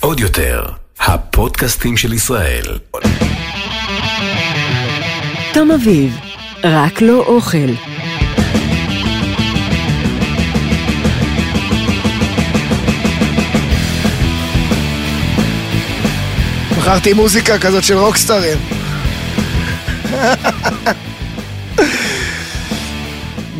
עוד יותר, הפודקאסטים של ישראל. תום אביב, רק לא אוכל. בחרתי מוזיקה כזאת של רוקסטרים.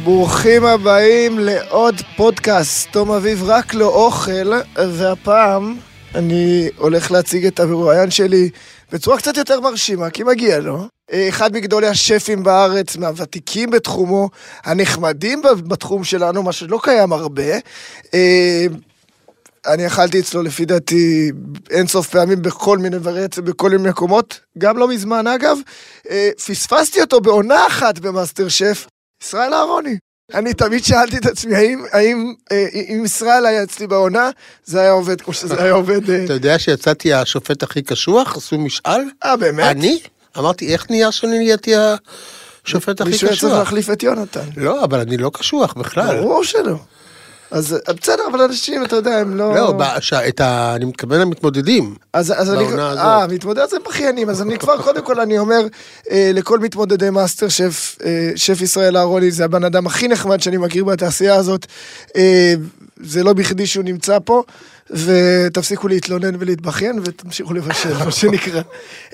ברוכים הבאים לעוד פודקאסט, תום אביב רק לא אוכל, והפעם אני הולך להציג את המרואיין שלי בצורה קצת יותר מרשימה, כי מגיע לו. אחד מגדולי השפים בארץ, מהוותיקים בתחומו, הנחמדים בתחום שלנו, מה שלא קיים הרבה. אה, אני אכלתי אצלו לפי דעתי אינסוף פעמים בכל מיני וריאציות, בכל מיני מקומות, גם לא מזמן אגב. אה, פספסתי אותו בעונה אחת במאסטר שף, ישראל אהרוני. אני תמיד שאלתי את עצמי, האם, האם אה, אם ישראל היה אצלי בעונה, זה היה עובד כמו שזה היה עובד. אה. אתה יודע שיצאתי השופט הכי קשוח? עשו משאל? אה, באמת? אני? אמרתי, איך נהיה שאני נהייתי השופט הכי מישהו היה צריך קשוח? להחליף את יונתן. לא, אבל אני לא קשוח בכלל. ברור שלא. אז אה, בסדר, אבל אנשים, אתה יודע, הם לא... לא, ב- ש- את ה- אני מתכוון למתמודדים. אז, אז אני. אה, מתמודד זה בכיינים, אז אני כבר, קודם כל אני אומר, אה, לכל מתמודדי מאסטר שף, אה, שף ישראל אהרוני, זה הבן אדם הכי נחמד שאני מכיר בתעשייה הזאת, אה, זה לא בכדי שהוא נמצא פה, ותפסיקו להתלונן ולהתבכיין ותמשיכו לבשל, מה שנקרא.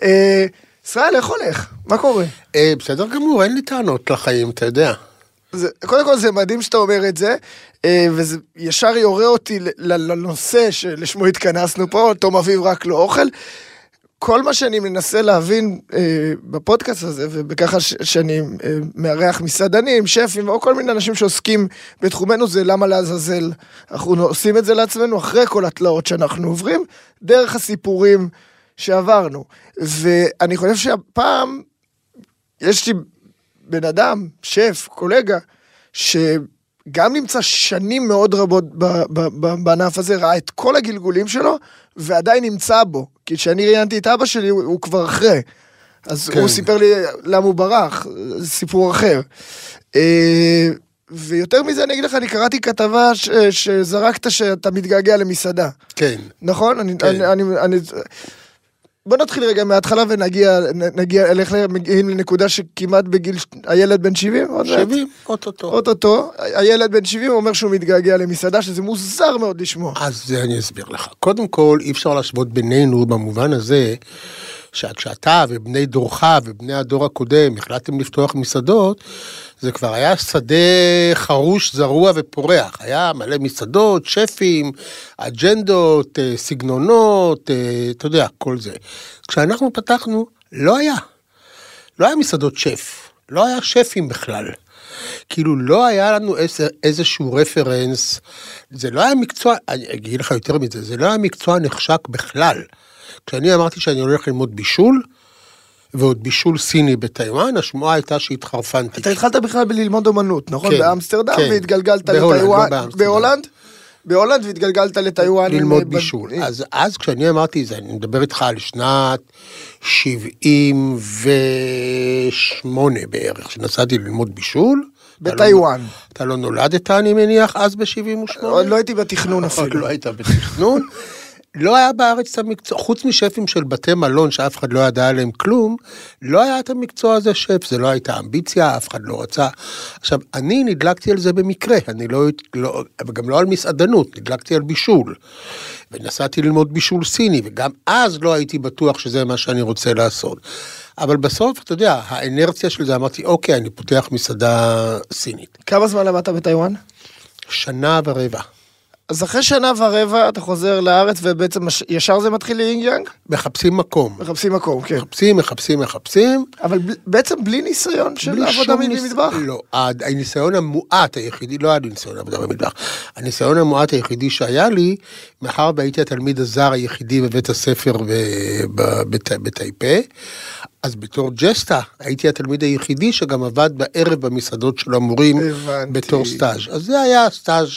אה, ישראל, איך הולך? מה קורה? אה, בסדר גמור, אין לי טענות לחיים, אתה יודע. זה, קודם כל זה מדהים שאתה אומר את זה, אה, וזה ישר יורה אותי לנושא שלשמו התכנסנו פה, תום אביב רק לא אוכל. כל מה שאני מנסה להבין אה, בפודקאסט הזה, ובככה ש- שאני אה, מארח מסעדנים, שפים, או כל מיני אנשים שעוסקים בתחומנו, זה למה לעזאזל אנחנו עושים את זה לעצמנו אחרי כל התלאות שאנחנו עוברים, דרך הסיפורים שעברנו. ואני חושב שהפעם, יש לי בן אדם, שף, קולגה, שגם נמצא שנים מאוד רבות בענף הזה, ראה את כל הגלגולים שלו, ועדיין נמצא בו. כי כשאני ראיינתי את אבא שלי, הוא, הוא כבר אחרי. אז כן. הוא סיפר לי למה הוא ברח, זה סיפור אחר. אה, ויותר מזה, אני אגיד לך, אני קראתי כתבה ש, שזרקת שאתה מתגעגע למסעדה. כן. נכון? אני, כן. אני, אני, אני... בוא נתחיל רגע מההתחלה ונגיע, נגיע, איך מגיעים לנקודה שכמעט בגיל, הילד בן 70? עוד מעט? 70, אוטוטו. אוטוטו, הילד בן 70 אומר שהוא מתגעגע למסעדה, שזה מוזר מאוד לשמוע. אז זה אני אסביר לך. קודם כל, אי אפשר להשוות בינינו במובן הזה, שכשאתה ובני דורך ובני הדור הקודם החלטתם לפתוח מסעדות, זה כבר היה שדה חרוש, זרוע ופורח. היה מלא מסעדות, שפים, אג'נדות, אה, סגנונות, אה, אתה יודע, כל זה. כשאנחנו פתחנו, לא היה. לא היה מסעדות שף, לא היה שפים בכלל. כאילו לא היה לנו איזשהו רפרנס, זה לא היה מקצוע, אני אגיד לך יותר מזה, זה לא היה מקצוע נחשק בכלל. כשאני אמרתי שאני הולך ללמוד בישול, ועוד בישול סיני בטיוואן, השמועה הייתה שהתחרפנתי. אתה התחלת בכלל בללמוד אומנות, נכון? כן, באמסטרדם, כן. והתגלגלת בהולנד, לטיוואן. לא. בהולנד? בהולנד והתגלגלת לטיוואן. עם, ללמוד אה, בישול. ב- אז, אז כשאני אמרתי זה, אני מדבר איתך על שנת 78 בערך, שנסעתי ללמוד בישול. אתה לא- בטיוואן. אתה לא נולדת, אני מניח, אז ב-78? עוד לא הייתי בתכנון עוד אפילו. לא היית בתכנון. לא היה בארץ את המקצוע, חוץ משפים של בתי מלון שאף אחד לא ידע עליהם כלום, לא היה את המקצוע הזה שף, זה לא הייתה אמביציה, אף אחד לא רצה. עכשיו, אני נדלקתי על זה במקרה, אני לא, לא וגם לא על מסעדנות, נדלקתי על בישול. ונסעתי ללמוד בישול סיני, וגם אז לא הייתי בטוח שזה מה שאני רוצה לעשות. אבל בסוף, אתה יודע, האנרציה של זה, אמרתי, אוקיי, אני פותח מסעדה סינית. כמה זמן למדת בטיוואן? שנה ורבע. אז אחרי שנה ורבע אתה חוזר לארץ ובעצם מש- ישר זה מתחיל ליין יאנג? מחפשים מקום. מחפשים מקום, כן. מחפשים, מחפשים, מחפשים. אבל ב- בעצם בלי ניסיון של בלי עבודה ניס- במטבח? לא, הניסיון המועט היחידי, לא היה לי ניסיון עבודה במטבח, הניסיון המועט היחידי שהיה לי, מאחר והייתי התלמיד הזר היחידי בבית הספר ב- ב- בת- בטאיפיי, אז בתור סטאז'ר הייתי התלמיד היחידי שגם עבד בערב במסעדות של המורים הבנתי. בתור סטאז'. אז זה היה הסטאז'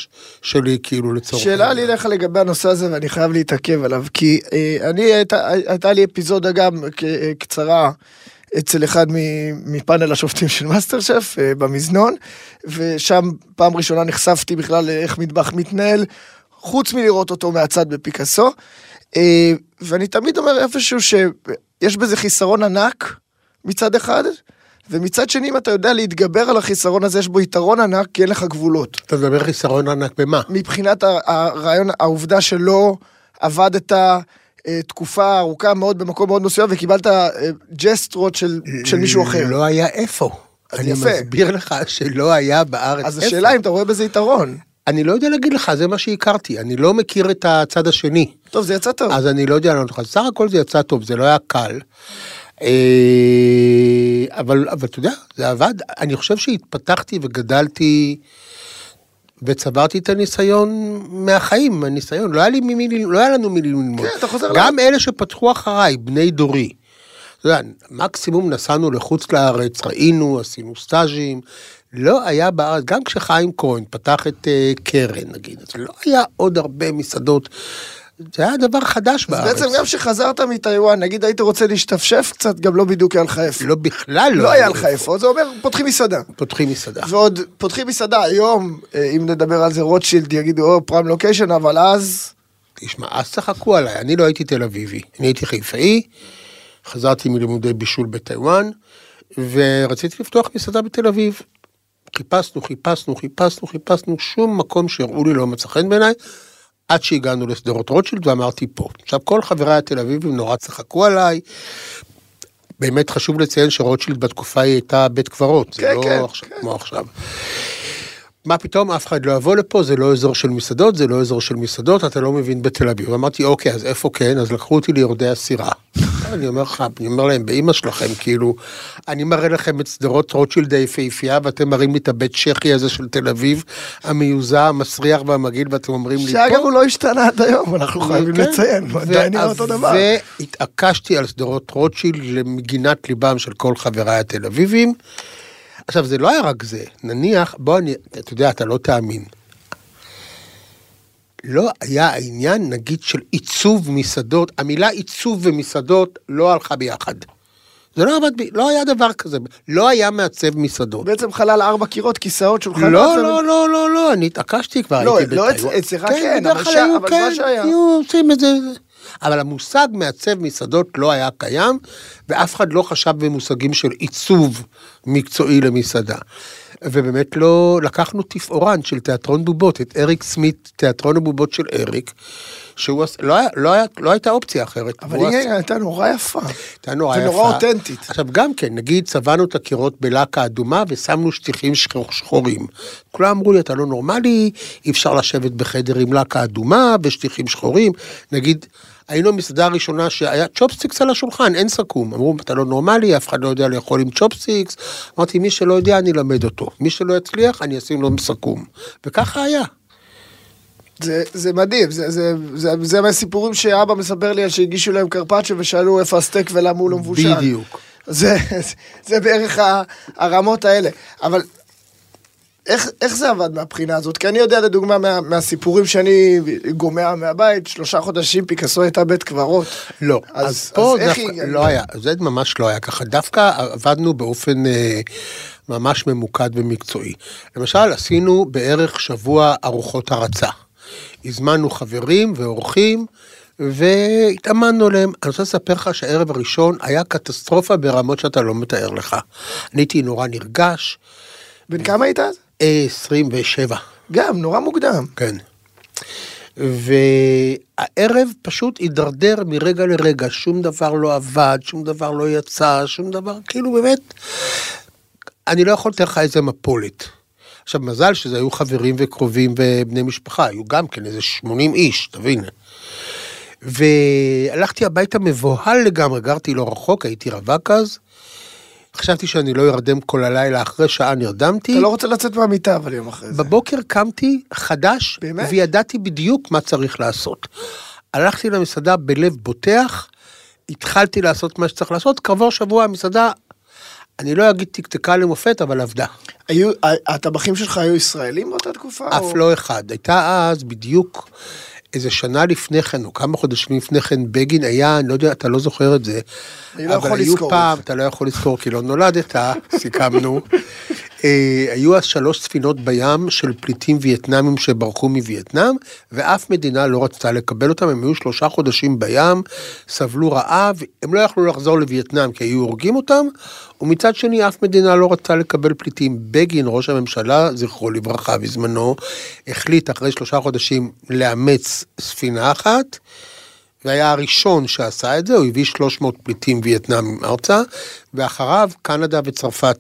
שלי כאילו לצורך שאלה לי לך לגבי הנושא הזה ואני חייב להתעכב עליו כי אה, אני הייתה, הייתה לי אפיזודה גם אה, קצרה אצל אחד מפאנל השופטים של מאסטר שף אה, במזנון ושם פעם ראשונה נחשפתי בכלל לאיך מטבח מתנהל. חוץ מלראות אותו מהצד בפיקאסו. אה, ואני תמיד אומר איפשהו שיש בזה חיסרון ענק מצד אחד, ומצד שני, אם אתה יודע להתגבר על החיסרון הזה, יש בו יתרון ענק, כי אין לך גבולות. אתה מדבר חיסרון ענק במה? מבחינת הרעיון, העובדה שלא עבדת אה, תקופה ארוכה מאוד במקום מאוד מסוים, וקיבלת אה, ג'סטרות של, של מישהו אחר. לא היה איפה. אני יפה. מסביר לך שלא היה בארץ אז איפה. השאלה אם אתה רואה בזה יתרון. אני לא יודע להגיד לך, זה מה שהכרתי. אני לא מכיר את הצד השני. טוב, זה יצא טוב. אז אני לא יודע לענות לך. סך הכל זה יצא טוב, זה לא היה קל. אה, אבל, אבל אתה יודע, זה עבד. אני חושב שהתפתחתי וגדלתי וצברתי את הניסיון מהחיים, הניסיון. לא היה, לי ממי, לא היה לנו מי ללמוד. כן, אתה חוזר גם אלה שפתחו אחריי, בני דורי. אתה יודע, מקסימום נסענו לחוץ לארץ, ראינו, עשינו סטאז'ים. לא היה בארץ, גם כשחיים כהן פתח את uh, קרן, נגיד, אז לא היה עוד הרבה מסעדות. זה היה דבר חדש אז בארץ. בעצם גם כשחזרת מטיוואן, נגיד היית רוצה להשתפשף קצת, גם לא בדיוק היה לך איפה. לא בכלל לא. לא היה לך איפה, זה אומר, פותחים מסעדה. פותחים מסעדה. ועוד פותחים מסעדה היום, אה, אם נדבר על זה, רוטשילד יגידו, או פריים לוקיישן, אבל אז... תשמע, אז צחקו עליי, אני לא הייתי תל אביבי, אני הייתי חיפאי, חזרתי מלימודי בישול בטיוואן, ורציתי לפתוח מסעדה בתל אביב. חיפשנו, חיפשנו, חיפשנו, חיפשנו, שום מקום שהראו לי לא מצא חן בעיניי, עד שהגענו לשדרות רוטשילד ואמרתי פה. עכשיו, כל חבריי התל אביבים נורא צחקו עליי. באמת חשוב לציין שרוטשילד בתקופה היא הייתה בית קברות, זה כן, לא כן, עכשיו, כן. כמו עכשיו. מה פתאום, אף אחד לא יבוא לפה, זה לא אזור של מסעדות, זה לא אזור של מסעדות, אתה לא מבין בתל אביב. אמרתי, אוקיי, אז איפה כן? אז לקחו אותי ליורדי הסירה. אני אומר לך, אני אומר להם, באמא שלכם, כאילו, אני מראה לכם את שדרות רוטשילד היפהפייה, ואתם מראים לי את הבית צ'כי הזה של תל אביב, המיוזע, המסריח והמגעיל, ואתם אומרים לי, פה... שאגב הוא לא השתנה עד היום, אנחנו חייבים כן. לציין, הוא עדיין נראה אותו דבר. והתעקשתי על שדרות רוטשילד למגינת ליבם של כל חבריי התל אביבים. עכשיו, זה לא היה רק זה, נניח, בוא אני, אתה יודע, אתה לא תאמין. לא היה העניין, נגיד, של עיצוב מסעדות, המילה עיצוב ומסעדות לא הלכה ביחד. זה לא עבד, לא היה דבר כזה, לא היה מעצב מסעדות. בעצם חלל ארבע קירות, כיסאות, שולחנות. לא, ו- לא, לא, לא, לא, אני התעקשתי כבר, לא, הייתי לא בטיוואן. אצ- אצלך כן, בדרך אבל ש- אבל כן, מה שהיה. היו עושים את זה. אבל המושג מעצב מסעדות לא היה קיים, ואף אחד לא חשב במושגים של עיצוב מקצועי למסעדה. ובאמת לא, לקחנו תפאורן של תיאטרון בובות, את אריק סמית, תיאטרון הבובות של אריק, שהוא, עש- לא, היה, לא, היה, לא הייתה אופציה אחרת. אבל היא עשה- הייתה נורא יפה. הייתה נורא יפה. ונורא אותנטית. עכשיו גם כן, נגיד צבענו את הקירות בלקה אדומה ושמנו שטיחים שחור- שחורים. כולם אמרו לי, אתה לא נורמלי, אי אפשר לשבת בחדר עם לקה אדומה ושטיחים שחורים. נגיד, היינו המסעדה הראשונה שהיה צ'ופסטיקס על השולחן, אין סכו"ם. אמרו, אתה לא נורמלי, אף אחד לא יודע לאכול עם צ'ופסטיקס. אמרתי, מי שלא יודע, אני אלמד אותו. מי שלא יצליח, אני אשים לו סכו"ם. וככה היה. זה, זה מדהים, זה, זה, זה, זה מהסיפורים שאבא מספר לי על שהגישו להם קרפצ'ו ושאלו איפה הסטייק ולמה הוא לא מבושל. בדיוק. זה, זה בערך הרמות האלה. אבל איך, איך זה עבד מהבחינה הזאת? כי אני יודע לדוגמה מה, מהסיפורים שאני גומע מהבית, שלושה חודשים פיקאסו הייתה בית קברות. לא, אז- אז, פה אז דווקא היא- לא היה, זה ממש לא היה ככה, דווקא עבדנו באופן אה, ממש ממוקד ומקצועי. למשל, עשינו בערך שבוע ארוחות הרצה. הזמנו חברים ואורחים, והתאמנו עליהם. אני רוצה לספר לך שהערב הראשון היה קטסטרופה ברמות שאתה לא מתאר לך. אני הייתי נורא נרגש, בן כמה היית אז? אה, 27. גם, נורא מוקדם. כן. והערב פשוט הידרדר מרגע לרגע, שום דבר לא עבד, שום דבר לא יצא, שום דבר, כאילו באמת, אני לא יכול לתאר לך איזה מפולת. עכשיו, מזל שזה היו חברים וקרובים ובני משפחה, היו גם כן איזה 80 איש, תבין. והלכתי הביתה מבוהל לגמרי, גרתי לא רחוק, הייתי רווק אז. חשבתי שאני לא ארדם כל הלילה, אחרי שעה נרדמתי. אתה לא רוצה לצאת מהמיטה אבל יום אחרי זה. בבוקר קמתי חדש, באמת? וידעתי בדיוק מה צריך לעשות. הלכתי למסעדה בלב בוטח, התחלתי לעשות מה שצריך לעשות, כעבור שבוע המסעדה, אני לא אגיד תקתקה למופת, אבל עבדה. היו, הטבחים שלך היו ישראלים באותה תקופה? אף או- לא אחד. הייתה אז בדיוק איזה שנה לפני כן, או כמה חודשים לפני כן, בגין היה, אני לא יודע, אתה לא זוכר את זה. אני לא יכול אבל היו לזכור פעם. אתה לא יכול לזכור כי לא נולדת, סיכמנו. אה, היו אז שלוש ספינות בים של פליטים וייטנאמים שברחו מווייטנאם, ואף מדינה לא רצתה לקבל אותם, הם היו שלושה חודשים בים, סבלו רעב, הם לא יכלו לחזור לווייטנאם כי היו הורגים אותם, ומצד שני אף מדינה לא רצתה לקבל פליטים. בגין, ראש הממשלה, זכרו לברכה בזמנו, החליט אחרי שלושה חודשים לאמץ ספינה אחת. והיה הראשון שעשה את זה, הוא הביא 300 פליטים וייטנאמים ארצה, ואחריו קנדה וצרפת,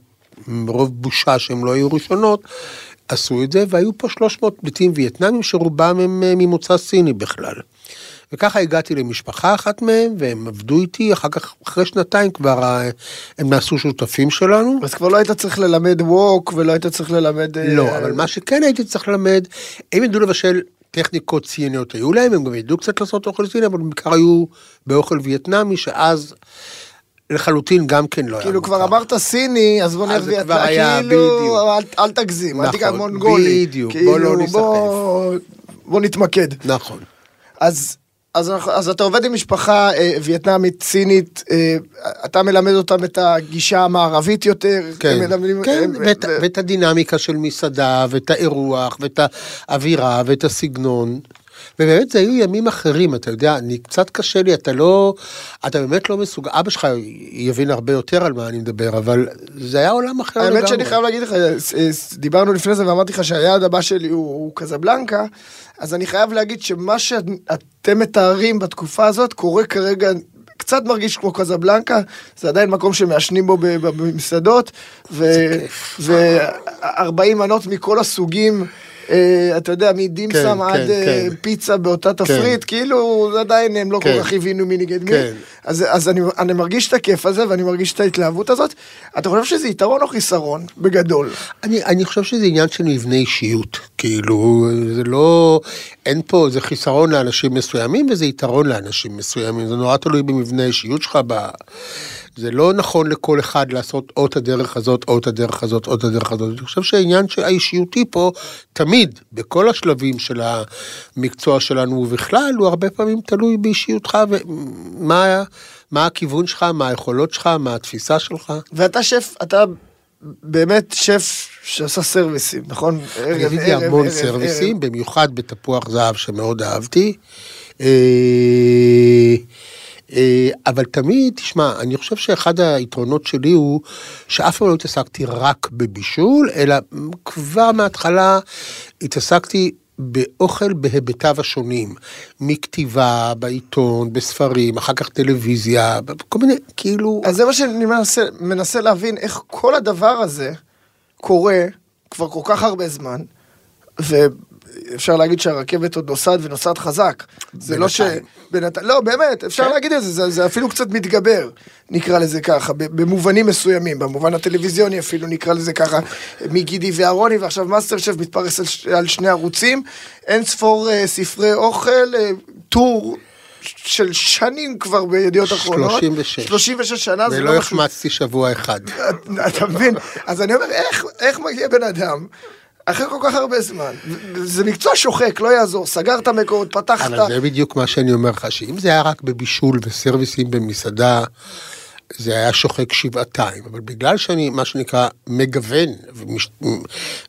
מרוב בושה שהם לא היו ראשונות, עשו את זה, והיו פה 300 פליטים וייטנאמים שרובם הם אה, ממוצא סיני בכלל. וככה הגעתי למשפחה אחת מהם, והם עבדו איתי, אחר כך, אחרי שנתיים כבר אה, הם נעשו שותפים שלנו. אז כבר לא היית צריך ללמד ווק ולא היית צריך ללמד... אה, לא, אבל מה שכן הייתי צריך ללמד, הם ידעו לבשל טכניקות סיניות היו להם, הם גם ידעו קצת לעשות אוכל סיני, אבל בעיקר היו באוכל וייטנאמי, שאז לחלוטין גם כן לא היה כאילו כבר אמרת סיני, אז בוא וייטנאם, היה, כאילו. אל- תגזים, אל נכון, תיקח מונגולי. בדיוק, כאילו, בוא לא ניסחף. בוא- נתמקד. נכון. אז, אז, אז אתה עובד עם משפחה אה, וייטנאמית, סינית, אה, אתה מלמד אותם את הגישה המערבית יותר. כן, מלמדים- כן, הם- ואת, ו- ואת הדינמיקה של מסעדה, ואת האירוח, ואת האווירה, ואת הסגנון. ובאמת זה היו ימים אחרים, אתה יודע, אני קצת קשה לי, אתה לא, אתה באמת לא מסוגל, אבא שלך יבין הרבה יותר על מה אני מדבר, אבל זה היה עולם אחר האמת לגמרי. שאני חייב להגיד לך, דיברנו לפני זה ואמרתי לך שהיעד הבא שלי הוא, הוא קזבלנקה, אז אני חייב להגיד שמה שאתם מתארים בתקופה הזאת קורה כרגע, קצת מרגיש כמו קזבלנקה, זה עדיין מקום שמעשנים בו במסעדות, ו-40 מנות מכל הסוגים. אה, אתה יודע, מדימסם כן, עד כן, אה, כן. פיצה באותה תפריט, כאילו עדיין הם לא. כל כך הבינו מי נגד מי. אז, אני, מרגיש את הכיף הזה ואני מרגיש את ההתלהבות הזאת. אתה חושב שזה יתרון או חיסרון? בגדול. אני, אני חושב שזה עניין של מבנה אישיות, כאילו, זה לא, אין פה, זה חיסרון לאנשים מסוימים וזה יתרון לאנשים מסוימים, זה נורא תלוי במבנה האישיות שלך, ב... זה לא נכון לכל אחד לעשות או את הדרך הזאת, או את הדרך הזאת, או את הדרך הזאת. אני חושב שהעניין האישיותי פה, תמיד, בכל השלבים של המקצוע שלנו ובכלל, הוא הרבה פעמים תלוי באישיותך ומה מה הכיוון שלך, מה היכולות שלך, מה התפיסה שלך. ואתה שף, אתה באמת שף שעשה סרוויסים, נכון? אני עשיתי המון ערב, סרוויסים, ערב. במיוחד בתפוח זהב שמאוד אהבתי. אה, אה, אבל תמיד, תשמע, אני חושב שאחד היתרונות שלי הוא שאף פעם לא התעסקתי רק בבישול, אלא כבר מההתחלה התעסקתי באוכל בהיבטיו השונים, מכתיבה, בעיתון, בספרים, אחר כך טלוויזיה, כל מיני, כאילו... אז זה מה שאני מנסה, מנסה להבין, איך כל הדבר הזה קורה כבר כל כך הרבה זמן, ואפשר להגיד שהרכבת עוד נוסעת ונוסעת חזק. זה לא ש... בינתיים. לא, באמת, אפשר כן. להגיד את זה, זה, זה אפילו קצת מתגבר, נקרא לזה ככה, במובנים מסוימים, במובן הטלוויזיוני אפילו נקרא לזה ככה, מגידי ואהרוני, ועכשיו מאסטר שף מתפרס על, שני ערוצים, אין ספור אה, ספרי אוכל, אה, טור. של שנים כבר בידיעות אחרונות. 36. 36 שנה, זה ולא לא משהו החמצתי שבוע אחד. אתה מבין? אז אני אומר, איך, איך מגיע בן אדם אחרי כל כך הרבה זמן? זה מקצוע שוחק, לא יעזור. סגרת מקורות, פתחת. אבל זה בדיוק מה שאני אומר לך, שאם זה היה רק בבישול וסרוויסים במסעדה, זה היה שוחק שבעתיים, אבל בגלל שאני, מה שנקרא, מגוון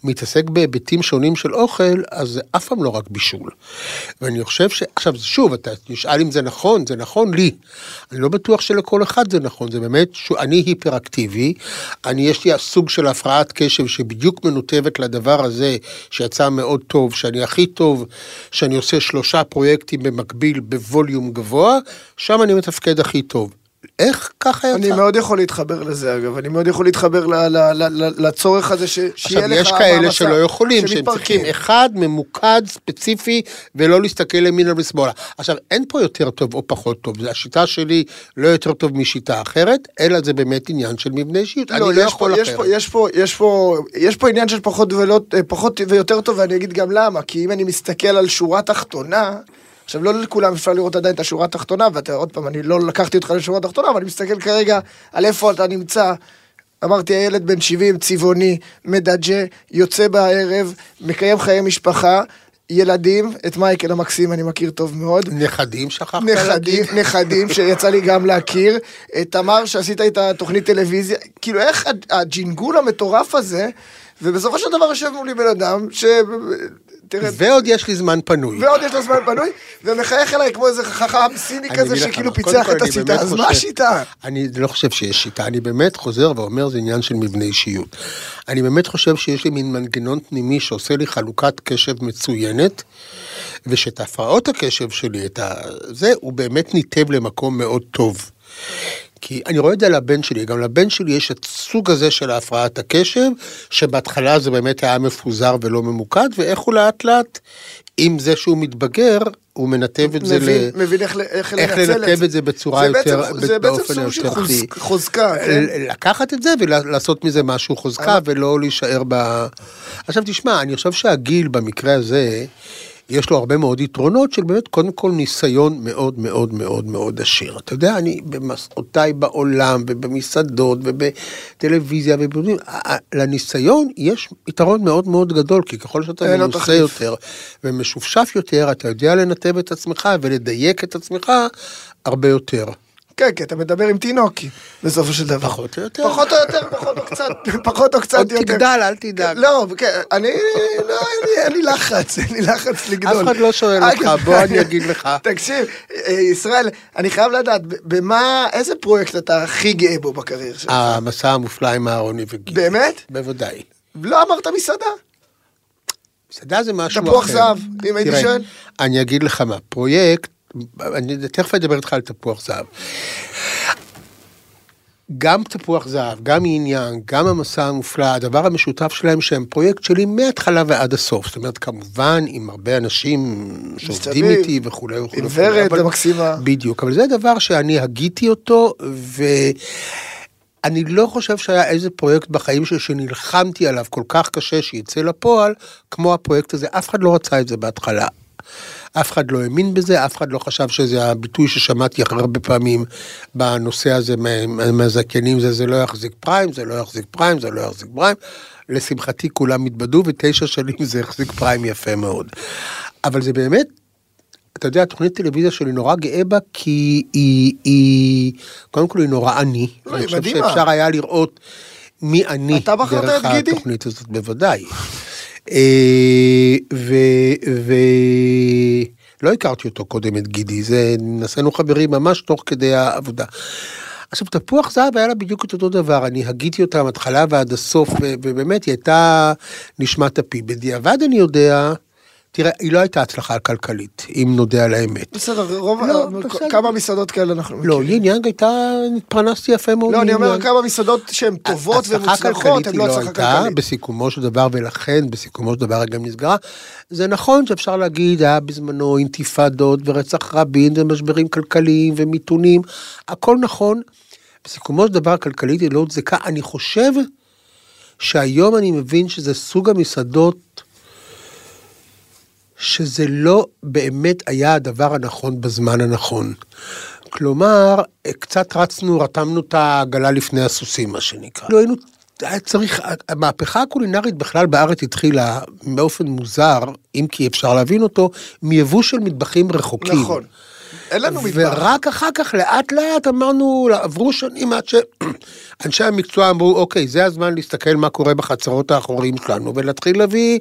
ומתעסק בהיבטים שונים של אוכל, אז זה אף פעם לא רק בישול. ואני חושב ש... עכשיו, שוב, אתה נשאל אם זה נכון, זה נכון לי. אני לא בטוח שלכל אחד זה נכון, זה באמת, ש... אני היפראקטיבי, אני, יש לי סוג של הפרעת קשב שבדיוק מנותבת לדבר הזה, שיצא מאוד טוב, שאני הכי טוב, שאני עושה שלושה פרויקטים במקביל בווליום גבוה, שם אני מתפקד הכי טוב. איך ככה יצא? אני מאוד יכול להתחבר לזה אגב, אני מאוד יכול להתחבר ל- ל- ל- ל- לצורך הזה ש- שיהיה עכשיו, לך יש כאלה שלא יכולים, שהם. צריכים אחד ממוקד, ספציפי, ולא להסתכל ימינה ושמאלה. עכשיו, אין פה יותר טוב או פחות טוב, השיטה שלי לא יותר טוב משיטה אחרת, אלא זה באמת עניין של מבנה אישיות. לא, אני לא יכול פה, יש אחרת. פה, יש פה, יש פה, יש פה עניין של פחות, ולא, פחות ויותר טוב, ואני אגיד גם למה, כי אם אני מסתכל על שורה תחתונה, עכשיו לא לכולם אפשר לראות עדיין את השורה התחתונה, ואתה עוד פעם, אני לא לקחתי אותך לשורה התחתונה, אבל אני מסתכל כרגע על איפה אתה נמצא. אמרתי, הילד בן 70, צבעוני, מדג'ה, יוצא בערב, מקיים חיי משפחה, ילדים, את מייקל המקסים אני מכיר טוב מאוד. נכדים שכחת נכדים, להגיד? נכדים שיצא לי גם להכיר. את תמר שעשית איתה תוכנית טלוויזיה. כאילו איך הג- הג'ינגול המטורף הזה, ובסופו של דבר יושב מולי בן אדם ש... תראה, ועוד יש לי זמן פנוי. ועוד יש לו זמן פנוי, ומחייך אליי כמו איזה חכם סיני כזה שכאילו פיצח את השיטה, אז מה השיטה? אני לא חושב שיש שיטה, אני באמת חוזר ואומר זה עניין של מבנה אישיות. אני באמת חושב שיש לי מין מנגנון פנימי שעושה לי חלוקת קשב מצוינת, ושאת הפרעות הקשב שלי, את ה... זה, הוא באמת ניתב למקום מאוד טוב. כי אני רואה את זה על הבן שלי, גם לבן שלי יש את סוג הזה של הפרעת הקשב, שבהתחלה זה באמת היה מפוזר ולא ממוקד, ואיך הוא לאט לאט, עם זה שהוא מתבגר, הוא מנתב את זה ל... מבין, מבין איך, איך איך לנתב את זה בצורה זה בעצם- יותר, זה בעצם סוג של חוז- חוזקה, כן? לקחת את זה ולעשות מזה משהו חוזקה ולא להישאר ב... עכשיו תשמע, אני חושב שהגיל במקרה הזה, יש לו הרבה מאוד יתרונות של באמת קודם כל ניסיון מאוד מאוד מאוד מאוד עשיר. אתה יודע, אני במסעותיי בעולם ובמסעדות ובטלוויזיה ובדברים, לניסיון יש יתרון מאוד מאוד גדול, כי ככל שאתה מנוסה תחליף. יותר ומשופשף יותר, אתה יודע לנתב את עצמך ולדייק את עצמך הרבה יותר. כן, כי אתה מדבר עם תינוקי, בסופו של דבר. פחות או יותר. פחות או יותר, פחות או קצת, פחות או קצת עוד יותר. תגדל, אל תדאג. לא, כן, אני, לא, אין לי- אין לי לחץ, אין לי לחץ לגדול. אף אחד לא שואל אותך, בוא אני אגיד לך. תקשיב, אה, ישראל, אני חייב לדעת, במה, איזה פרויקט אתה הכי גאה בו בקריירה שלך? המסע המופלא עם אהרוני וגיל. באמת? בוודאי. לא אמרת מסעדה? מסעדה זה משהו אחר. תפוח זהב, אם הייתי שואל. אני אגיד לך מה, פרויקט, אני תכף אדבר איתך על תפוח זהב. גם תפוח זהב, גם עניין, גם המסע המופלא, הדבר המשותף שלהם שהם פרויקט שלי מההתחלה ועד הסוף. זאת אומרת, כמובן, עם הרבה אנשים שעובדים איתי וכולי וכולי. עם ורד אבל- המקסימה. בדיוק, אבל זה דבר שאני הגיתי אותו, ואני לא חושב שהיה איזה פרויקט בחיים שלי שנלחמתי עליו כל כך קשה שיצא לפועל, כמו הפרויקט הזה. אף אחד לא רצה את זה בהתחלה. אף אחד לא האמין בזה, אף אחד לא חשב שזה הביטוי ששמעתי הרבה פעמים בנושא הזה מה- מה- מהזכיינים, זה זה לא יחזיק פריים, זה לא יחזיק פריים, זה לא יחזיק פריים. לשמחתי כולם התבדו ותשע שנים זה החזיק פריים יפה מאוד. אבל זה באמת אתה יודע, התוכנית טלוויזיה שלי נורא גאה בה, כי היא, היא קודם כל היא נורא אני. לא, אני חושב מדהימה. שאפשר היה לראות מי אני דרך? התוכנית הזאת, בוודאי. אה, ו... ו... לא הכרתי אותו קודם, את גידי, זה, נעשינו חברים ממש תוך כדי העבודה. עכשיו, תפוח זהב היה לה בדיוק את אותו דבר, אני הגיתי אותה מההתחלה ועד הסוף, ובאמת היא הייתה נשמת אפי. בדיעבד אני יודע, תראה, היא לא הייתה הצלחה כלכלית, אם נודה על האמת. בסדר, רוב, לא, בסדר. כמה מסעדות כאלה אנחנו מכירים. לא, לי ניאנג הייתה, התפרנסתי יפה מאוד. לא, אני אומר. כמה מסעדות שהן טובות הצלחה ומוצלחות, כלכלית הן היא לא לא הצלחה הייתה, כלכלית. בסיכומו של דבר, ולכן בסיכומו של דבר היא גם נסגרה. זה נכון שאפשר להגיד, היה בזמנו אינתיפאדות ורצח רבין ומשברים כלכליים ומיתונים, הכל נכון. בסיכומו של דבר הכלכלית היא לא הוצדקה. אני חושב שהיום אני מבין שזה סוג המסעדות שזה לא באמת היה הדבר הנכון בזמן הנכון. כלומר, קצת רצנו, רתמנו את העגלה לפני הסוסים, מה שנקרא. לא היינו, היה צריך, המהפכה הקולינרית בכלל בארץ התחילה באופן מוזר, אם כי אפשר להבין אותו, מיבוא של מטבחים רחוקים. נכון. אין לנו מטבח. ורק אחר כך לאט לאט אמרנו, עברו שנים עד שאנשי המקצוע אמרו, אוקיי, זה הזמן להסתכל מה קורה בחצרות האחוריים שלנו ולהתחיל להביא...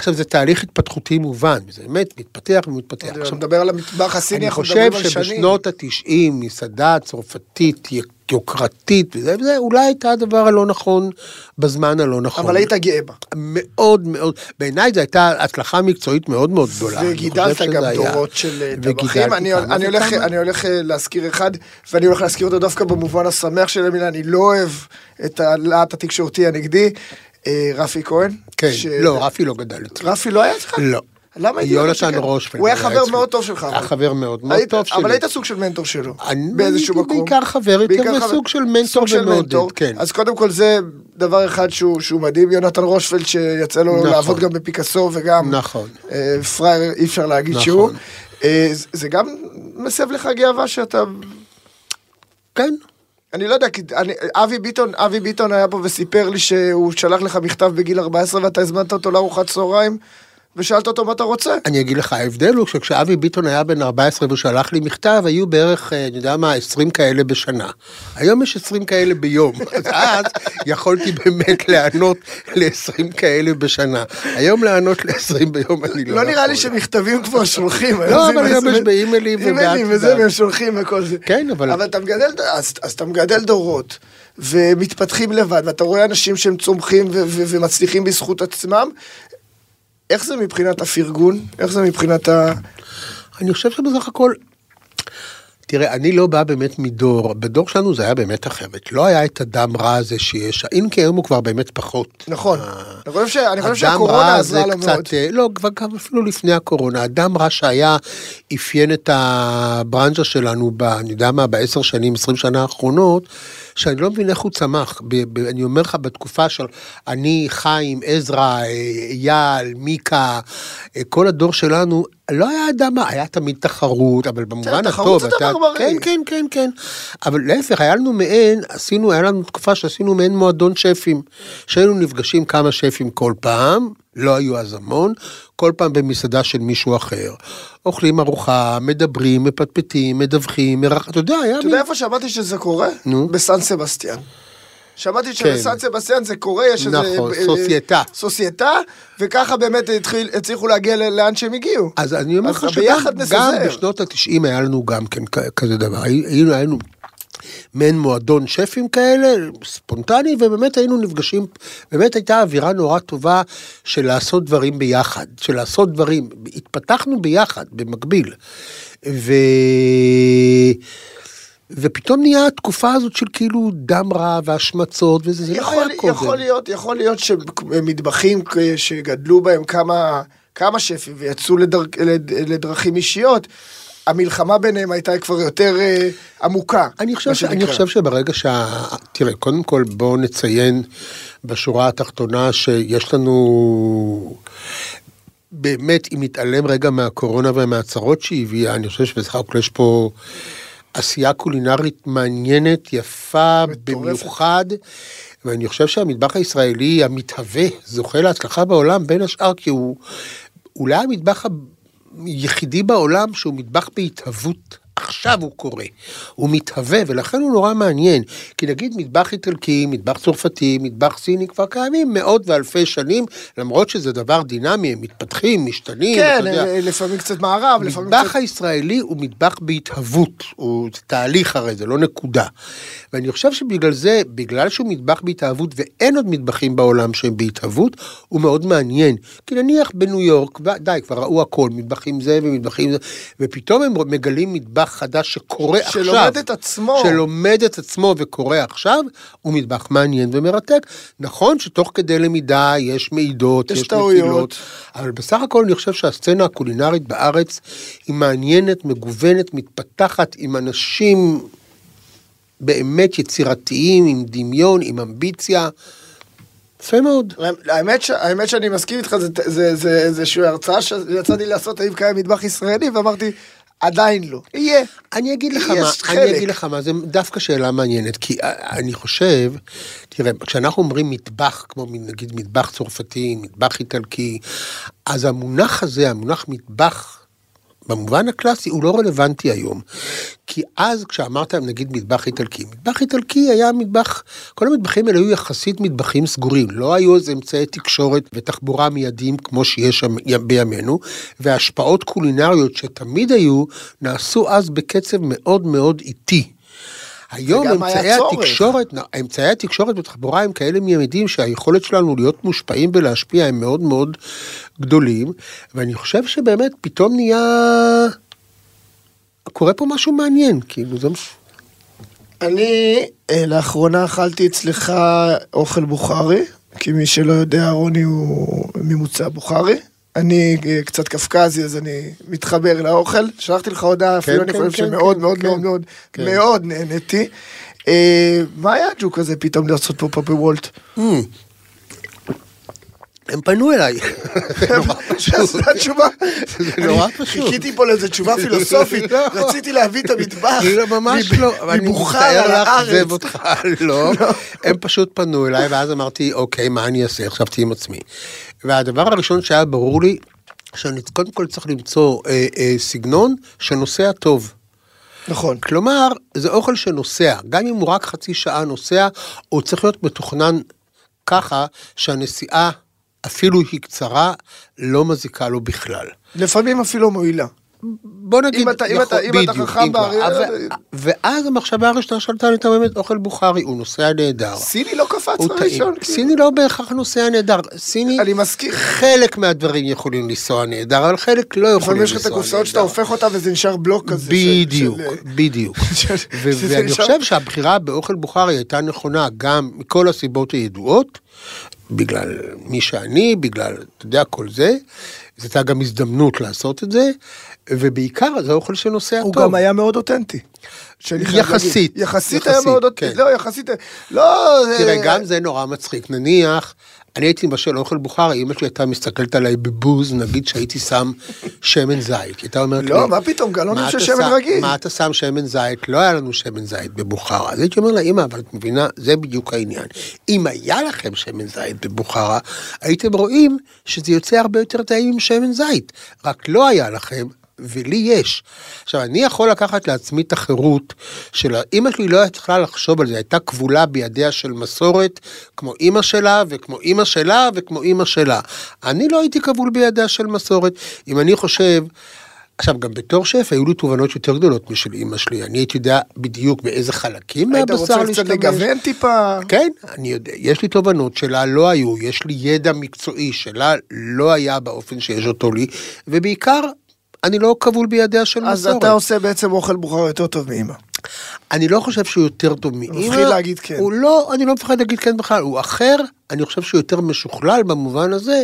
עכשיו זה תהליך התפתחותי מובן, זה באמת מתפתח ומתפתח. אני עכשיו, מדבר על המטבח הסיני, אני אנחנו חושב מדברים על שנים. שבשנות התשעים מסעדה צרפתית יוקרתית וזה וזה אולי הייתה הדבר הלא נכון בזמן הלא נכון. אבל היית גאה בה. מאוד מאוד, בעיניי זו הייתה הצלחה מקצועית מאוד מאוד גדולה. אני וגידלת חושב גם היה- דורות של אה, טבחים. אני, כמה אני, הולך. אני הולך אה, להזכיר אחד, ואני הולך להזכיר אותו דווקא במובן השמח של המילה, אני לא אוהב את הלהט התקשורתי הנגדי. אה, רפי כהן. כן, ש- לא, רפי לא גדל אצלי. רפי לא היה אצלך? לא. למה הייתי יונתן? רושפלד הוא היה חבר. מאוד טוב שלך. היה. חבר מאוד מאוד טוב שלי. אבל היית סוג של מנטור שלו. אני באיזשהו מקום. בעיקר חבר יותר וסוג של מנטור ומעודד. כן. אז קודם כל זה דבר אחד שהוא מדהים, יונתן רושפלד שיצא לו נכון. לעבוד גם בפיקאסו וגם נכון. אה, פראייר אי אפשר להגיד נכון. שהוא. אה, זה גם מסב לך גאווה שאתה... כן. אני לא יודע, כי אני, אבי ביטון, אבי ביטון היה פה וסיפר לי שהוא שלח לך מכתב בגיל 14 ואתה הזמנת אותו לארוחת צהריים, ושאלת אותו מה אתה רוצה. אני אגיד לך, ההבדל הוא שכשאבי ביטון היה בן 14 והוא שלח לי מכתב, היו בערך, אה, אני יודע מה, 20 כאלה בשנה. היום יש 20 כאלה ביום, אז אז יכולתי באמת לענות ל-20 כאלה בשנה. היום לענות ל-20 ביום אני לא לא נראה לי. שמכתבים כבר שולחים. לא, אבל היום יש באימיילים וזה, והם שולחים וכל זה. כן, אבל- אבל אתה מגדל, אז, אז אתה מגדל דורות, ומתפתחים לבד, ואתה רואה אנשים שהם צומחים ו- ו- ומצליחים בזכות עצמם. איך זה מבחינת הפרגון? איך זה מבחינת ה... אני חושב שבסך הכל, תראה, אני לא בא באמת מדור, בדור שלנו זה היה באמת אחרת. לא היה את הדם רע הזה שיש, אם כי היום הוא כבר באמת פחות. נכון. אה, אני חושב, ש... אני חושב שהקורונה עזרה לו מאוד. קצת, אה, לא, כבר גם אפילו לפני הקורונה, הדם רע שהיה, אפיין את הברנז'ה שלנו, ב, אני יודע מה, בעשר שנים, עשרים שנה האחרונות, שאני לא מבין איך הוא צמח. ב, ב, אני אומר לך, בתקופה של אני, חיים, עזרא, אה, אייל, מיקה, אה, כל הדור שלנו, לא היה אדם היה תמיד תחרות, אבל במובן תחרות הטוב. זה אתה- דבר בריא. כן, כן, כן, כן. אבל להפך, היה לנו מעין, עשינו, היה לנו תקופה שעשינו מעין מועדון שפים. שהיינו נפגשים כמה שפים כל פעם, לא היו אז המון, כל פעם במסעדה של מישהו אחר. אוכלים ארוחה, מדברים, מפטפטים, מדווחים, מרח... אתה יודע, היה אתה יודע איפה שמעתי שזה קורה? נו. בסן סבסטיאן. שמעתי כן. שבסן סבסטיאן זה קורה, יש איזה... נכון, אה, סוסייטה. סוסייטה, וככה באמת התחיל, הצליחו להגיע לאן שהם הגיעו. אז אני אומר לך שגם. בשנות התשעים היה לנו גם כן כזה דבר. היינו, היינו מעין מועדון שפים כאלה, ספונטני, ובאמת היינו נפגשים, באמת הייתה אווירה נורא טובה של לעשות דברים ביחד, של לעשות דברים, התפתחנו ביחד, במקביל. ו... ופתאום נהיה התקופה הזאת של כאילו דם רע והשמצות וזה, זה לא יכול, היה קודם. יכול להיות, יכול להיות שמטבחים שגדלו בהם כמה, כמה שפים ויצאו לדר, לד, לדרכים אישיות, המלחמה ביניהם הייתה כבר יותר אה, עמוקה. אני חושב, ש... אני. חושב שברגע שה... תראה, קודם כל בואו נציין בשורה התחתונה שיש לנו... באמת, אם נתעלם רגע מהקורונה ומהצרות שהיא הביאה, אני חושב שבסך הכל יש פה עשייה קולינרית מעניינת, יפה. במיוחד. ואני חושב שהמטבח הישראלי המתהווה זוכה להצלחה בעולם, בין השאר כי הוא אולי המטבח היחידי בעולם שהוא מטבח בהתהוות. עכשיו הוא קורה, הוא מתהווה ולכן הוא נורא מעניין. כי נגיד מטבח איטלקי, מטבח צרפתי, מטבח סיני כבר קיימים מאות ואלפי שנים, למרות שזה דבר דינמי, הם מתפתחים, משתנים, כן, אתה יודע. אה, לפעמים קצת מערב, לפעמים המטבח קצת... הישראלי הוא מטבח בהתהוות, הוא תהליך הרי, זה לא נקודה. ואני חושב שבגלל זה, בגלל שהוא מטבח בהתהוות ואין עוד מטבחים בעולם שהם בהתהוות, הוא מאוד מעניין. כי נניח בניו יורק, די, כבר ראו הכל, מטבחים זה ומטבחים זה, ופתאום הם מגלים מטבח חדש שקורה עכשיו. שלומד את עצמו. שלומד את עצמו וקורא עכשיו, הוא מטבח מעניין ומרתק. נכון שתוך כדי למידה יש מעידות, יש טעויות. אבל בסך הכל אני חושב שהסצנה הקולינרית בארץ היא מעניינת, מגוונת, מתפתחת עם אנשים באמת יצירתיים, עם דמיון, עם אמביציה. יפה מאוד. האמת, ש... האמת שאני מסכים איתך, זה, זה, זה איזושהי הרצאה שיצא לי לעשות האם קיים מטבח ישראלי, ואמרתי, עדיין לא. יהיה. אני אגיד לך מה, חלק. אני אגיד לך מה, זה דווקא שאלה מעניינת, כי אני חושב, תראה, כשאנחנו אומרים מטבח, כמו נגיד מטבח צרפתי, מטבח איטלקי, אז המונח הזה, המונח מטבח, במובן הקלאסי הוא לא רלוונטי היום. כי אז כשאמרת נגיד מטבח איטלקי, מטבח איטלקי היה מטבח, כל המטבחים האלה היו יחסית מטבחים סגורים, לא היו איזה אמצעי תקשורת ותחבורה מיידיים כמו שיש בימינו, והשפעות קולינריות שתמיד היו, נעשו אז בקצב מאוד מאוד איטי. היום אמצעי. התקשורת, אמצעי התקשורת בתחבורה הם כאלה מיידים שהיכולת שלנו להיות מושפעים ולהשפיע הם מאוד מאוד גדולים, ואני חושב שבאמת פתאום נהיה... קורה פה משהו מעניין, כאילו זה... אני אה, לאחרונה אכלתי אצלך אוכל בוכרי, כי מי שלא יודע, רוני הוא ממוצא בוכרי. אני אה, קצת קפקזי, אז אני מתחבר לאוכל. שלחתי לך הודעה, אפילו אני כן, חושב כן, שמאוד כן, מאוד כן. מאוד מאוד כן. מאוד נהניתי. אה, מה היה הג'וק הזה פתאום לעשות פה פה בוולט? "Hmm, הם פנו אליי. זו התשובה. זה נורא פשוט. חיכיתי פה לאיזו תשובה פילוסופית, לא. רציתי להביא את המטבח. לא, ממש לא, מבוכר על הארץ. אותך, לא. הם פשוט פנו אליי, ואז אמרתי, אוקיי, מה אני אעשה? חשבתי עם עצמי. והדבר הראשון שהיה ברור לי, שאני קודם כל צריך למצוא אה, אה, סגנון שנוסע טוב. נכון. כלומר, זה אוכל שנוסע, גם אם הוא רק חצי שעה נוסע, הוא צריך להיות מתוכנן ככה שהנסיעה, אפילו היא קצרה, לא מזיקה לו בכלל. לפעמים אפילו מועילה. בוא נגיד, אם אתה- אם אתה- אם אתה חכם אם. באריה- אבל- ואז המחשבה הראשונה שעלתה לי הייתה באמת אוכל בוכרי, הוא נוסע נהדר. סיני לא קפץ. בראשון. כאילו. סיני לא בהכרח נוסע נהדר, סיני, אני מסכים. חלק מהדברים יכולים לנסוע נהדר, אבל חלק לא יכולים לפעמים יש לנסוע לך את נהדר. הקופסאות שאתה הופך אותה וזה נשאר בלוק כזה. בדיוק, בדיוק. ו- ואני חושב שהבחירה באוכל בוכרי הייתה נכונה גם מכל הסיבות הידועות, בגלל מי שאני, בגלל, אתה יודע, כל זה. זו הייתה גם הזדמנות לעשות את זה, ובעיקר זה אוכל שנוסע הוא טוב. גם היה מאוד אותנטי. יחסית, להגיד. יחסית היה יחסית, מאוד אותנטי. כן. לא, יחסית... לא... זה- תראה, גם זה נורא מצחיק. נניח, אני הייתי מבשל אוכל בוכרי, אמא שלי הייתה מסתכלת עליי בבוז, נגיד שהייתי שם שמן זית. היא הייתה אומרת לי... לא, מה פתאום, גלונים "מה של שמן רגיל." מה אתה שם שמן זית? לא היה לנו שמן זית בבוכרה. אז הייתי אומר לה, אמא, אבל את מבינה, זה בדיוק העניין. אם היה לכם שמן זית בבוכרה, הייתם רואים שזה יוצא הרבה יותר טעים עם שמן זית. רק לא היה לכם. ולי יש. עכשיו, אני יכול לקחת לעצמי את החירות של אימא שלי לא הייתה צריכה לחשוב על זה, הייתה כבולה בידיה של מסורת, כמו אימא שלה, וכמו אימא שלה, וכמו אימא שלה. אני לא הייתי כבול בידיה של מסורת. אם אני חושב, עכשיו, גם בתור שף היו לי תובנות יותר גדולות משל אימא שלי. אני הייתי יודע בדיוק באיזה חלקים היית מהבשר רוצה להשתמש. קצת לגוון טיפה? כן, אני יודע, יש לי תובנות שלה לא היו, יש לי ידע מקצועי שלה לא היה באופן שיש אותו לי, ובעיקר, אני לא כבול בידיה של אז מסורת. אתה עושה בעצם אוכל בוכר יותר טוב מאמא. אני לא חושב שהוא יותר טוב מאמא. מפחיד להגיד כן. הוא לא, אני לא מפחד להגיד כן בכלל, הוא אחר, אני חושב שהוא יותר משוכלל במובן הזה,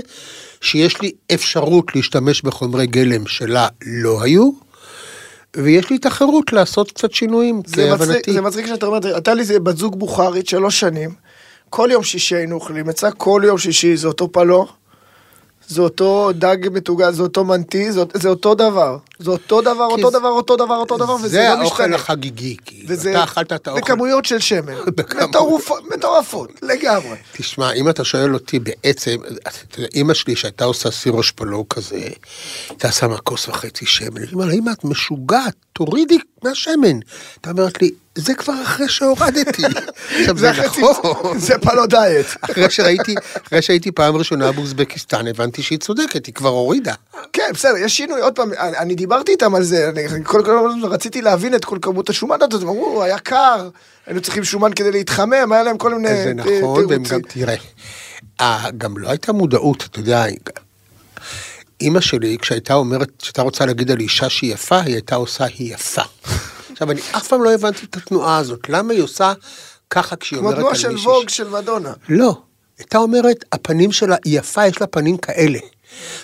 שיש לי אפשרות להשתמש בחומרי גלם שלה לא היו, ויש לי את החירות לעשות קצת שינויים, זה מצחיק-. זה מצחיק שאתה אומר, הייתה לי זה בת זוג בוכרית שלוש שנים, כל יום שישי היינו אוכלים עצה, כל יום שישי זה אותו פלו, זה אותו דג מטוגן, זה אותו מנטי, זה, זה אותו דבר. זה אותו דבר, אותו זה- דבר, אותו דבר, אותו דבר, וזה זה לא האוכל משתנה. החגיגי, כאילו. וזה אתה אכלת את האוכל. בכמויות של שמן. מטורפות, לגמרי. תשמע, אם אתה שואל אותי בעצם, אימא שלי שהייתה עושה סירוש פלו כזה, הייתה שמה כוס וחצי שמן, היא אומרת לה, אמא, את משוגעת, תורידי מהשמן. אתה אומרת לי, זה כבר אחרי שהורדתי. עכשיו, זה נכון. זה פלו דיאט. אחרי שראיתי, אחרי שהייתי פעם ראשונה באוזבקיסטן, הבנתי שהיא צודקת, היא כבר הורידה. כן, בסדר, יש שינוי, עוד פעם, אני דיברתי איתם על זה, אני כל כל רציתי להבין את כל כמות השומן הזאת, הם אמרו, היה קר, היינו צריכים שומן כדי להתחמם, היה להם כל מיני זה ת- נכון, והם תירוצים. גם, תראה, אה, גם לא הייתה מודעות, אתה יודע, אימא שלי, כשהייתה אומרת, כשהייתה רוצה להגיד על אישה שהיא יפה, היא הייתה עושה היא יפה. עכשיו, אני אף פעם לא הבנתי את התנועה הזאת, למה היא עושה ככה כשהיא כמו אומרת על תנועה מישהי... של ש- ווג של מדונה. לא, הייתה אומרת, הפנים שלה, היא יפה, יש לה פנים כאלה.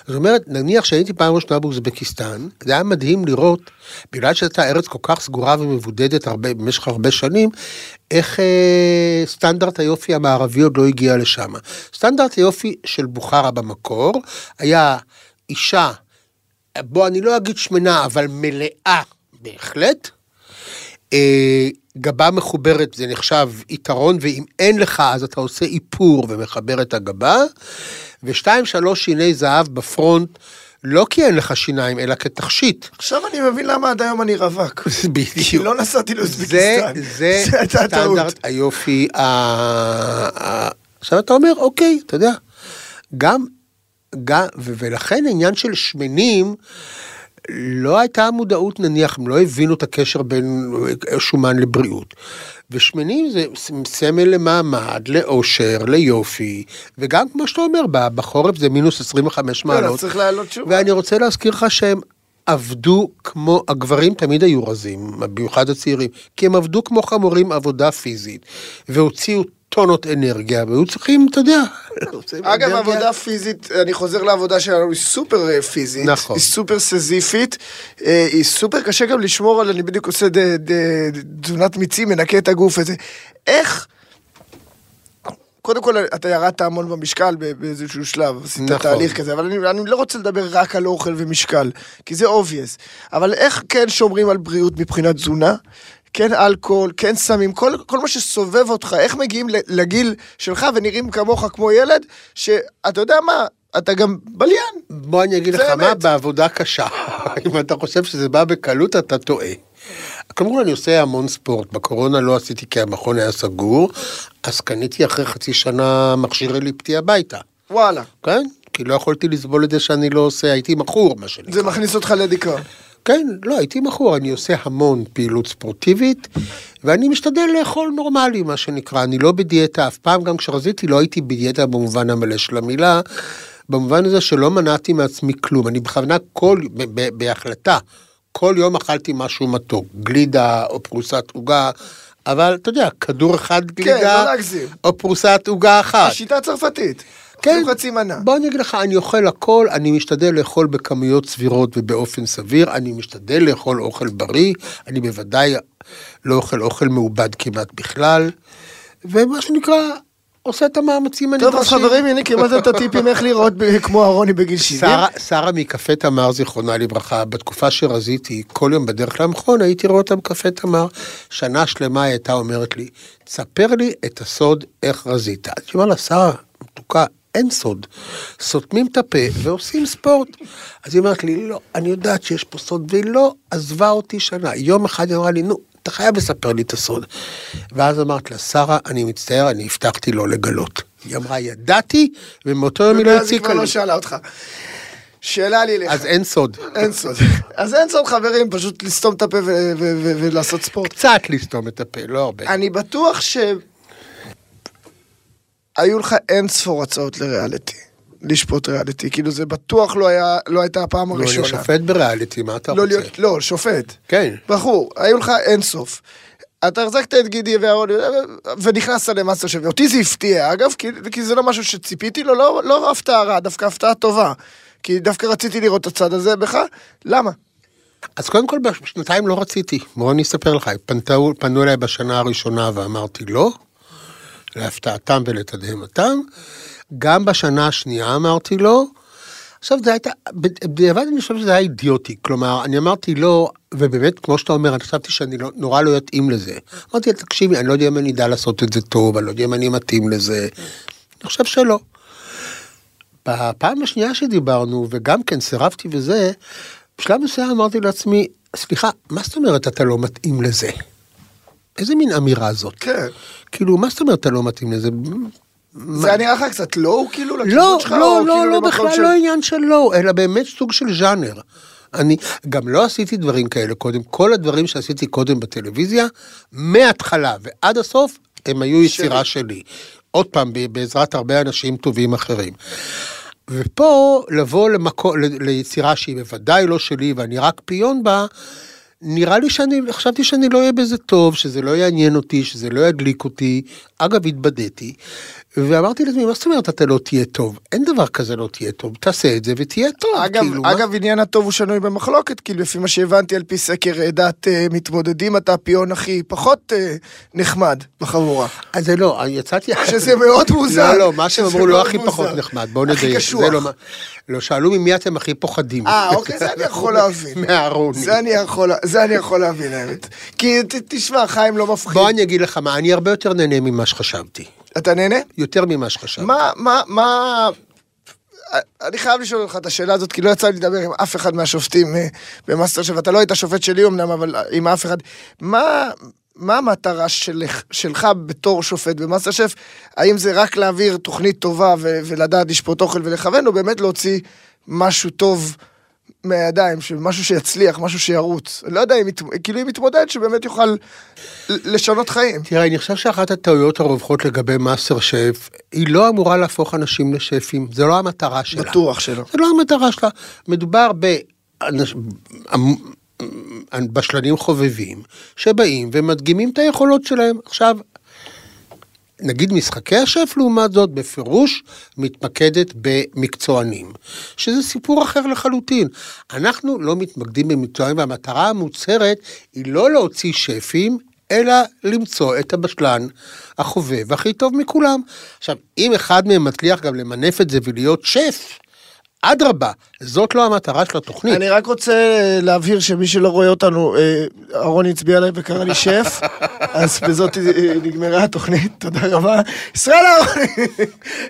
זאת אומרת, נניח שהייתי פעם ראשונה באוזבקיסטן, זה היה מדהים לראות, בגלל שהייתה ארץ כל כך סגורה ומבודדת הרבה, במשך הרבה שנים, איך אה, סטנדרט היופי המערבי עוד לא הגיע לשם. סטנדרט היופי של בוכרה במקור, היה אישה, בוא, אני לא אגיד שמנה, אבל מלאה בהחלט. אה, גבה מחוברת זה נחשב יתרון, ואם אין לך אז אתה עושה איפור ומחבר את הגבה, ושתיים שלוש שיני זהב בפרונט, לא כי אין לך שיניים, אלא כתכשיט. עכשיו אני מבין למה עד היום אני רווק. כי בדיוק. לא נסעתי לאוזבקיסטן. זה זה. סטנדרט היופי. עכשיו אתה אומר, אוקיי, אתה יודע, גם, גם, ולכן העניין של שמנים, לא הייתה מודעות נניח, הם לא הבינו את הקשר בין שומן לבריאות. ושמנים זה סמל למעמד, לאושר, ליופי, וגם כמו שאתה אומר, בחורף זה מינוס 25 כן, אז מעלות. צריך לעלות שוב. ואני רוצה להזכיר לך שהם עבדו כמו, הגברים תמיד היו רזים, במיוחד הצעירים, כי הם עבדו כמו חמורים עבודה פיזית, והוציאו טונות אנרגיה, והיו צריכים, אתה יודע, אגב, עבודה פיזית, אני חוזר לעבודה שלנו, היא סופר אה, פיזית, נכון. היא סופר סזיפית, אה, היא סופר קשה גם לשמור על, אני בדיוק עושה תזונת מיצים, מנקה את הגוף וזה. איך, קודם כל, אתה ירדת המון במשקל ב- באיזשהו שלב, עשית נכון. תהליך כזה, אבל אני, אני לא רוצה לדבר רק על אוכל ומשקל, כי זה obvious. אבל איך כן שומרים על בריאות מבחינת תזונה? כן אלכוהול, כן סמים, כל, כל מה שסובב אותך, איך מגיעים לגיל שלך ונראים כמוך כמו ילד, שאתה יודע מה, אתה גם בליין. בוא אני אגיד לך מה. בעבודה קשה. אם אתה חושב שזה בא בקלות, אתה טועה. כל אני עושה המון ספורט, בקורונה לא עשיתי כי המכון היה סגור, אז קניתי אחרי חצי שנה מכשיר אליפטי הביתה, וואלה. כן? כי לא יכולתי לסבול את זה שאני לא עושה, הייתי מכור, מה שנקרא. זה מכניס אותך לדיכאון. כן, לא, הייתי מכור, אני עושה המון פעילות ספורטיבית, ואני משתדל לאכול נורמלי, מה שנקרא, אני לא בדיאטה אף פעם, גם כשרזיתי לא הייתי בדיאטה במובן המלא של המילה, במובן הזה שלא מנעתי מעצמי כלום, אני בכוונה כל, ב- ב- בהחלטה, כל יום אכלתי משהו מתוק, גלידה או פרוסת עוגה, אבל אתה יודע, כדור אחד גלידה, לא להגזים. או פרוסת עוגה אחת. השיטה הצרפתית. כן. חצי מנה. בוא אני אגיד לך, אני אוכל הכל, אני משתדל לאכול בכמויות סבירות ובאופן סביר, אני משתדל לאכול אוכל בריא, אני בוודאי לא אוכל אוכל מעובד כמעט בכלל, ומה שנקרא, עושה את המאמצים טוב, אז הנדרשים. חברים, הנה קיבלתם את הטיפים איך לראות כמו אהרוני בגיל 70. שרה, מקפה תמר, זיכרונה לברכה, בתקופה שרזיתי, כל יום בדרך למכון הייתי רואה אותה מקפה תמר. שנה שלמה היא הייתה אומרת לי, תספר לי את הסוד איך רזית. אז היא אמרה לה, שרה, מתוקה, אין סוד. סותמים את הפה ועושים ספורט. אז היא אומרת לי, לא, אני יודעת שיש פה סוד, והיא לא עזבה אותי שנה. יום אחד היא אמרה לי, נו, אתה חייב לספר לי את הסוד. ואז אמרת לה, שרה, אני מצטער, אני הבטחתי לא לגלות. היא אמרה, ידעתי, ומאותו יום היא לא ואז היא הציקה כבר לי. לא שאלה אותך. שאלה לי אליך. אז אין סוד. אין סוד. אז אין סוד, חברים, פשוט לסתום את הפה ולעשות ספורט. קצת לסתום את הפה, לא הרבה. אני בטוח ש... היו לך אין ספור הצעות לריאליטי. לשפוט ריאליטי. כאילו זה בטוח לא היה, לא הייתה הפעם לא, הראשונה. אני שופט בריאליטי, מה אתה לא רוצה? להיות, לא, שופט. כן. ברור, היו לך אין סוף. אתה החזקת את גידי ואהרוני, ונכנסת למאסטר שף. אותי זה הפתיע, אגב, כי, כי זה לא משהו שציפיתי לו, לא, לא הפתעה רעה, דווקא הפתעה טובה. כי דווקא רציתי לראות את הצד הזה בך, למה? אז קודם כל, בשנתיים לא רציתי. בוא אני אספר לך, פנתו, פנו אליי בשנה הראשונה ואמרתי לא, להפתעתם ולתדהמתם. גם בשנה השנייה אמרתי לא. עכשיו זה הייתה, בדיעבד אני חושב שזה היה אידיוטי, כלומר, אני אמרתי לא, ובאמת, כמו שאתה אומר, אני חשבתי שאני לא, נורא לא יתאים לזה. אמרתי תקשיבי, אני לא יודע אם אני אדע לעשות את זה טוב, אני לא יודע אם אני מתאים לזה. אני חושב שלא. בפעם השנייה שדיברנו, וגם כן סירבתי וזה, בשלב מסוים אמרתי לעצמי, סליחה, מה זאת אומרת אתה לא מתאים לזה? איזה מין אמירה זאת? כן. כאילו, מה זאת אומרת אתה לא מתאים לזה? זה היה נראה לך קצת לואו, כאילו, לא, לכיוון שלך? לא, לא, כאילו לא, בכלל לא עניין של לא, אלא באמת סוג של ז'אנר. אני גם לא עשיתי דברים כאלה קודם, כל הדברים שעשיתי קודם בטלוויזיה, מההתחלה ועד הסוף, הם היו יצירה שלי. עוד פעם, בעזרת הרבה אנשים טובים אחרים. ופה לבוא למקו, ליצירה שהיא בוודאי לא שלי ואני רק פיון בה, נראה לי שאני, חשבתי שאני לא אהיה בזה טוב, שזה לא יעניין אותי, שזה לא ידליק אותי. אגב, התבדיתי, ואמרתי לעצמי, מה זאת אומרת אתה לא תהיה טוב? אין דבר כזה לא תהיה טוב, תעשה את זה ותהיה טוב. אגב, כאילו, מה- אגב, עניין הטוב הוא שנוי במחלוקת, כי לפי מה שהבנתי על פי סקר אה, דעת אה, מתמודדים, אתה הפיון הכי פחות אה, נחמד בחבורה. אז זה לא, יצאתי... שזה מאוד מוזר. לא, לא, מה שהם אמרו לא הכי מוזר. פחות נחמד, בואו הכי נדייק. קשוח. זה לא מה- לא, שאלו ממי אתם הכי פוחדים. אה, אוקיי, זה אני יכול להבין. מהארוני. זה אני יכול, זה אני יכול להבין, האמת. כי ת- תשמע, חיים לא מפחיד. בוא אני אגיד לך מה, אני הרבה יותר נהנה ממה שחשבתי. אתה נהנה? יותר ממה שחשבתי. מה, מה, מה... אני חייב לשאול אותך את השאלה הזאת, כי לא יצא לי לדבר עם אף אחד מהשופטים אה, במאסטר שף, אתה לא היית שופט שלי אמנם, אבל עם אף אחד. מה, מה המטרה שלך, שלך בתור שופט במאסטר שף? האם זה רק להעביר תוכנית טובה ו- ולדעת לשפוט אוכל ולכוון, או באמת להוציא משהו טוב מהידיים, משהו שיצליח, משהו שירוץ? לא יודע, אם כאילו אם מתמודד שבאמת יוכל לשנות חיים. תראה, אני חושב שאחת הטעויות הרווחות לגבי מאסטר שף, היא לא אמורה להפוך אנשים לשפים, זה לא המטרה שלה. בטוח שלא. זה לא המטרה שלה. מדובר בבשלנים חובבים, שבאים ומדגימים את היכולות שלהם. עכשיו, נגיד משחקי השף לעומת זאת בפירוש מתמקדת במקצוענים, שזה סיפור אחר לחלוטין. אנחנו לא מתמקדים במקצוענים והמטרה המוצהרת היא לא להוציא שפים, אלא למצוא את הבשלן החובב הכי טוב מכולם. עכשיו, אם אחד מהם מצליח גם למנף את זה ולהיות שף, אדרבה, זאת לא המטרה של התוכנית. אני רק רוצה אה, להבהיר שמי שלא רואה אותנו, אה, אהרוני הצביע עליי וקרא לי שף, אז בזאת אה, נגמרה התוכנית, תודה רבה. ישראל אהרוני!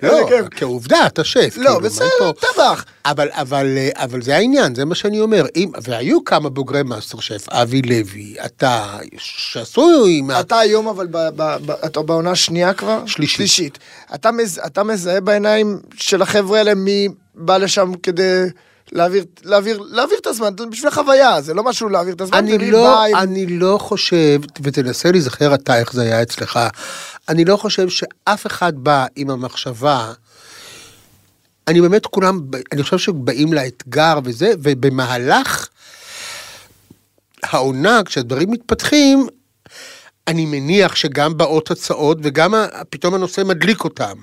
לא. כעובדה, אתה שף. לא, כאילו, בסדר? טבח. אבל, אבל, אבל זה העניין, זה מה שאני אומר. אם, והיו כמה בוגרי מאסטר שף, אבי לוי, אתה, שעשו עם... אתה היום אבל, ב- ב- ב- אתה בעונה השנייה כבר? שלישית. שלישית. אתה, מז, אתה מזהה בעיניים של החבר'ה האלה מי בא לשם כדי להעביר, להעביר, להעביר את הזמן, בשביל החוויה, זה לא משהו להעביר את הזמן, אני לא, עם... אני לא חושב, ותנסה להיזכר אתה איך זה היה אצלך, אני לא חושב שאף אחד בא עם המחשבה, אני באמת כולם, אני חושב שבאים לאתגר וזה, ובמהלך העונה, כשהדברים מתפתחים, אני מניח שגם באות הצעות וגם פתאום הנושא מדליק אותם.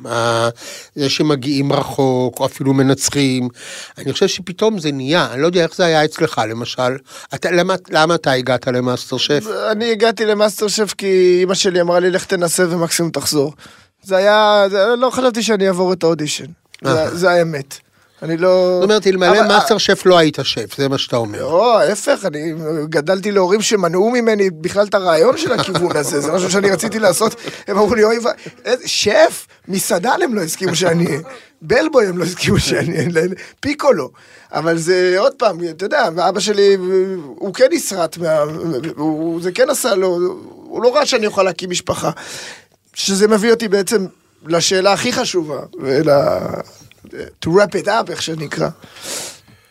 זה שמגיעים רחוק או אפילו מנצחים. אני חושב שפתאום זה נהיה, אני לא יודע איך זה היה אצלך למשל. אתה, למה, למה אתה הגעת למאסטר שף? אני הגעתי למאסטר שף כי אמא שלי אמרה לי לך תנסה ומקסימום תחזור. זה היה, זה, לא חשבתי שאני אעבור את האודישן. זה, זה האמת. אני לא... זאת אומרת, אלמלא מאסטר שף לא היית שף, זה מה שאתה אומר. לא, ההפך, אני גדלתי להורים שמנעו ממני בכלל את הרעיון של הכיוון הזה, זה משהו שאני רציתי לעשות. הם אמרו לי, אוי שף, מסעדן הם לא הסכימו שאני אהיה. בלבוי הם לא הסכימו שאני אהיה, פיקולו. אבל זה עוד פעם, אתה יודע, ואבא שלי, הוא כן נסרט. זה כן עשה לו, הוא לא ראה שאני אוכל להקים משפחה. שזה מביא אותי בעצם לשאלה הכי חשובה, ול... to wrap it up, איך שנקרא.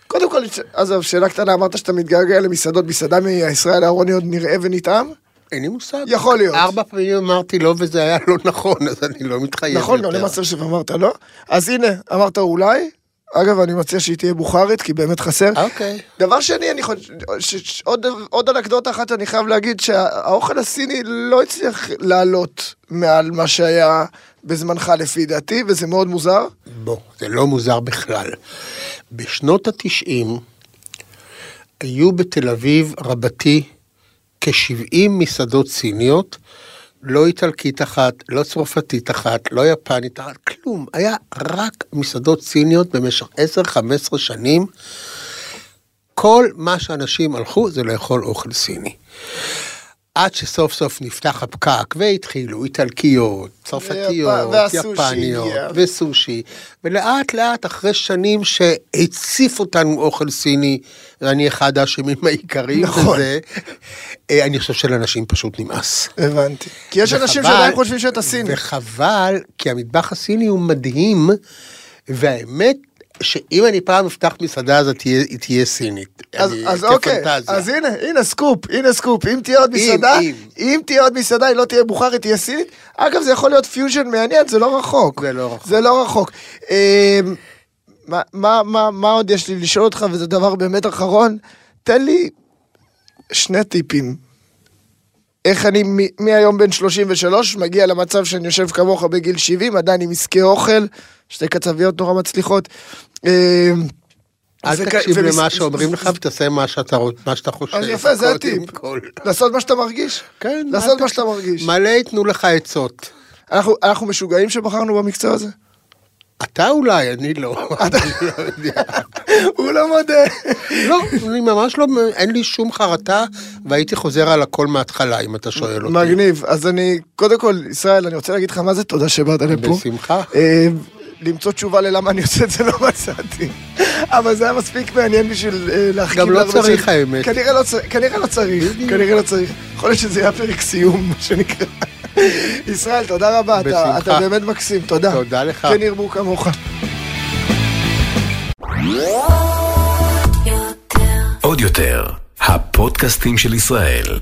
קודם כל, עזוב, שאלה קטנה, אמרת שאתה מתגעגע למסעדות, מסעדה מישראל אהרוני עוד נראה ונטעם? אין לי מושג. יכול להיות. ארבע פעמים אמרתי לא וזה היה לא נכון, אז אני לא מתחייב נכון, גם יותר. למאסטר שף אמרת לא? אז הנה, אמרת אולי. אגב, אני מציע שהיא תהיה בוכרית, כי באמת חסר. אוקיי. דבר שני, אני חושב, ש- ש- עוד- עוד אנקדוטה אחת, אני חייב להגיד שהאוכל הסיני לא הצליח לעלות מעל מה שהיה בזמנך לפי דעתי, וזה מאוד מוזר. בוא, זה לא מוזר בכלל. בשנות התשעים היו בתל אביב רבתי כ-70 מסעדות סיניות, לא איטלקית אחת, לא צרפתית אחת, לא יפנית אחת, כלום. היה רק מסעדות סיניות במשך 10-15 שנים. כל מה שאנשים הלכו זה לאכול אוכל סיני. עד שסוף סוף נפתח הפקק והתחילו איטלקיות, צרפתיות, יפניות. וסושי, ולאט לאט אחרי שנים שהציף אותנו אוכל סיני, ואני אחד האשמים העיקריים נכון. בזה, אה, אני חושב שלאנשים פשוט נמאס. הבנתי. כי יש אנשים וחבל- שעדיין חושבים שאתה סיני. וחבל, כי המטבח הסיני הוא מדהים, והאמת שאם אני פעם אפתח מסעדה אז תהיה, היא תהיה סינית. אז, אני- אז אוקיי, כפנטזיה. אז הנה, הנה סקופ, הנה סקופ, אם תהיה עוד אם, מסעדה, אם. אם תהיה עוד מסעדה, היא לא תהיה בוכרית, תהיה סינית, אגב זה יכול להיות פיוז'ן מעניין, זה לא רחוק. זה לא רחוק. זה לא רחוק. אמ, מה, מה, מה, מה עוד יש לי לשאול אותך, וזה דבר באמת אחרון, תן לי שני טיפים. איך אני מהיום בן 33 מגיע למצב שאני יושב כמוך בגיל 70, עדיין עם עסקי אוכל, שתי קצביות נורא מצליחות. אל תקשיב למה שאומרים לך ותעשה מה שאתה, רוצ- מה שאתה חושב. אז יפה, זה הטיפ. לעשות מה שאתה מרגיש. כן, לעשות מה. שאתה מרגיש. מלא ייתנו לך עצות. אנחנו, משוגעים שבחרנו במקצוע הזה? אתה אולי, אני לא. לא. הוא לא מודה. לא, אני ממש לא, אין לי שום חרטה, והייתי חוזר על הכל מההתחלה, אם אתה שואל אותי. מגניב. אז אני, קודם כל, ישראל, אני רוצה להגיד לך מה זה תודה שבאת לפה. בשמחה. למצוא תשובה ללמה אני עושה את זה לא מצאתי. אבל זה היה מספיק מעניין בשביל אה, להחכים גם לא צריך. האמת. כנראה לא צריך, כנראה לא צריך, כנראה לא צריך. יכול להיות שזה יהיה פרק סיום, מה שנקרא. ישראל, תודה רבה, אתה- בשמחה. אתה באמת מקסים, תודה. תודה לך. כן ירבו כמוך. עוד יותר, הפודקאסטים של ישראל.